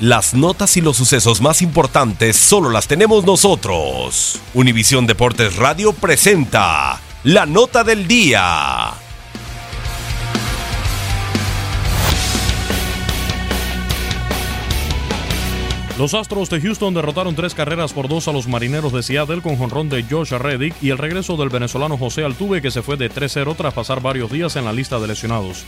Las notas y los sucesos más importantes solo las tenemos nosotros. Univisión Deportes Radio presenta la nota del día. Los Astros de Houston derrotaron tres carreras por dos a los Marineros de Seattle con jonrón de Josh Reddick y el regreso del venezolano José Altuve que se fue de 3-0 tras pasar varios días en la lista de lesionados.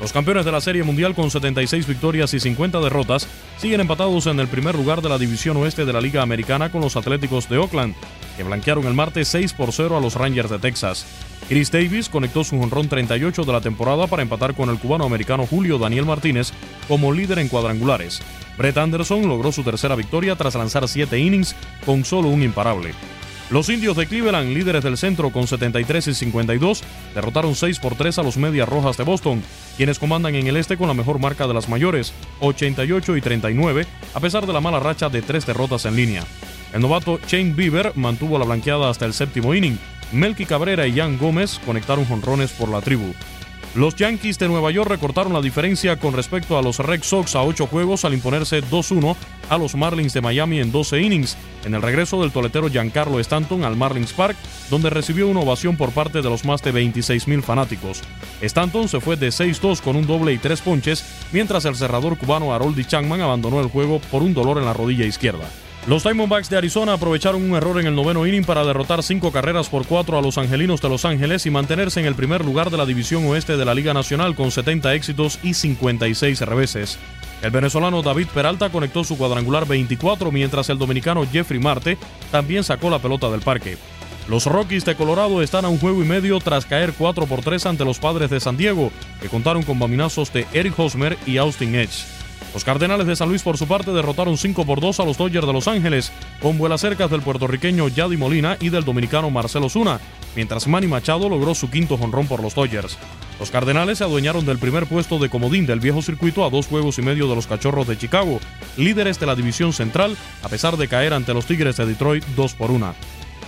Los campeones de la Serie Mundial con 76 victorias y 50 derrotas siguen empatados en el primer lugar de la División Oeste de la Liga Americana con los Atléticos de Oakland, que blanquearon el martes 6 por 0 a los Rangers de Texas. Chris Davis conectó su honrón 38 de la temporada para empatar con el cubano-americano Julio Daniel Martínez como líder en cuadrangulares. Brett Anderson logró su tercera victoria tras lanzar 7 innings con solo un imparable. Los indios de Cleveland, líderes del centro con 73 y 52, derrotaron 6 por 3 a los Medias Rojas de Boston, quienes comandan en el este con la mejor marca de las mayores, 88 y 39, a pesar de la mala racha de tres derrotas en línea. El novato Shane Bieber mantuvo la blanqueada hasta el séptimo inning. Melky Cabrera y Jan Gómez conectaron jonrones por la tribu. Los Yankees de Nueva York recortaron la diferencia con respecto a los Red Sox a 8 juegos al imponerse 2-1 a los Marlins de Miami en 12 innings, en el regreso del toletero Giancarlo Stanton al Marlins Park, donde recibió una ovación por parte de los más de 26 mil fanáticos. Stanton se fue de 6-2 con un doble y tres ponches, mientras el cerrador cubano Haroldi Changman abandonó el juego por un dolor en la rodilla izquierda. Los Diamondbacks de Arizona aprovecharon un error en el noveno inning para derrotar cinco carreras por cuatro a los Angelinos de Los Ángeles y mantenerse en el primer lugar de la División Oeste de la Liga Nacional con 70 éxitos y 56 reveses. El venezolano David Peralta conectó su cuadrangular 24 mientras el dominicano Jeffrey Marte también sacó la pelota del parque. Los Rockies de Colorado están a un juego y medio tras caer 4 por 3 ante los padres de San Diego, que contaron con baminazos de Eric Hosmer y Austin Edge. Los Cardenales de San Luis, por su parte, derrotaron 5 por 2 a los Dodgers de Los Ángeles, con vuelas cercas del puertorriqueño Yadi Molina y del dominicano Marcelo Zuna, mientras Manny Machado logró su quinto jonrón por los Dodgers. Los Cardenales se adueñaron del primer puesto de comodín del viejo circuito a dos juegos y medio de los Cachorros de Chicago, líderes de la división central, a pesar de caer ante los Tigres de Detroit 2 por 1.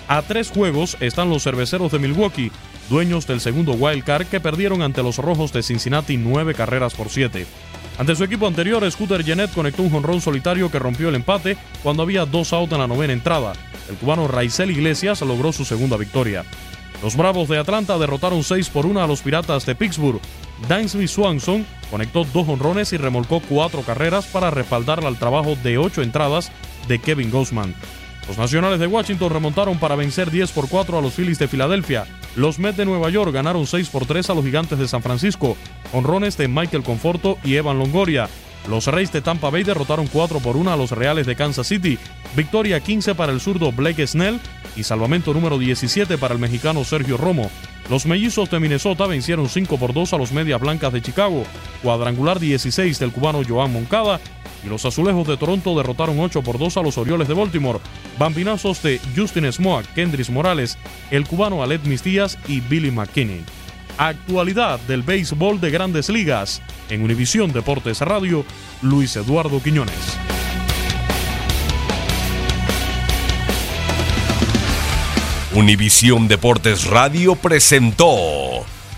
A tres juegos están los cerveceros de Milwaukee, dueños del segundo wild card que perdieron ante los Rojos de Cincinnati nueve carreras por siete. Ante su equipo anterior, Scooter Jeanette conectó un jonrón solitario que rompió el empate cuando había dos outs en la novena entrada. El cubano Raizel Iglesias logró su segunda victoria. Los Bravos de Atlanta derrotaron 6 por 1 a los Piratas de Pittsburgh. Dansby Swanson conectó dos jonrones y remolcó cuatro carreras para respaldar al trabajo de ocho entradas de Kevin Gosman. Los Nacionales de Washington remontaron para vencer 10 por 4 a los Phillies de Filadelfia. Los Mets de Nueva York ganaron 6 por 3 a los Gigantes de San Francisco, honrones de Michael Conforto y Evan Longoria. Los Reyes de Tampa Bay derrotaron 4 por 1 a los Reales de Kansas City. Victoria 15 para el zurdo Blake Snell y salvamento número 17 para el mexicano Sergio Romo. Los mellizos de Minnesota vencieron 5 por 2 a los Medias Blancas de Chicago. Cuadrangular 16 del cubano Joan Moncada y los Azulejos de Toronto derrotaron 8 por 2 a los Orioles de Baltimore. Bambinazos de Justin Smoak, Kendris Morales, el cubano Alet Mistías y Billy McKinney. Actualidad del béisbol de grandes ligas. En Univisión Deportes Radio, Luis Eduardo Quiñones. Univisión Deportes Radio presentó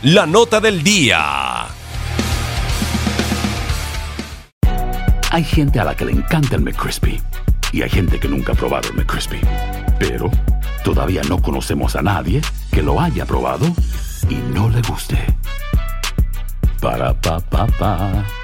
la nota del día. Hay gente a la que le encanta el McCrispy y hay gente que nunca ha probado el McCrispy. Pero todavía no conocemos a nadie que lo haya probado y no le guste. Para pa pa pa.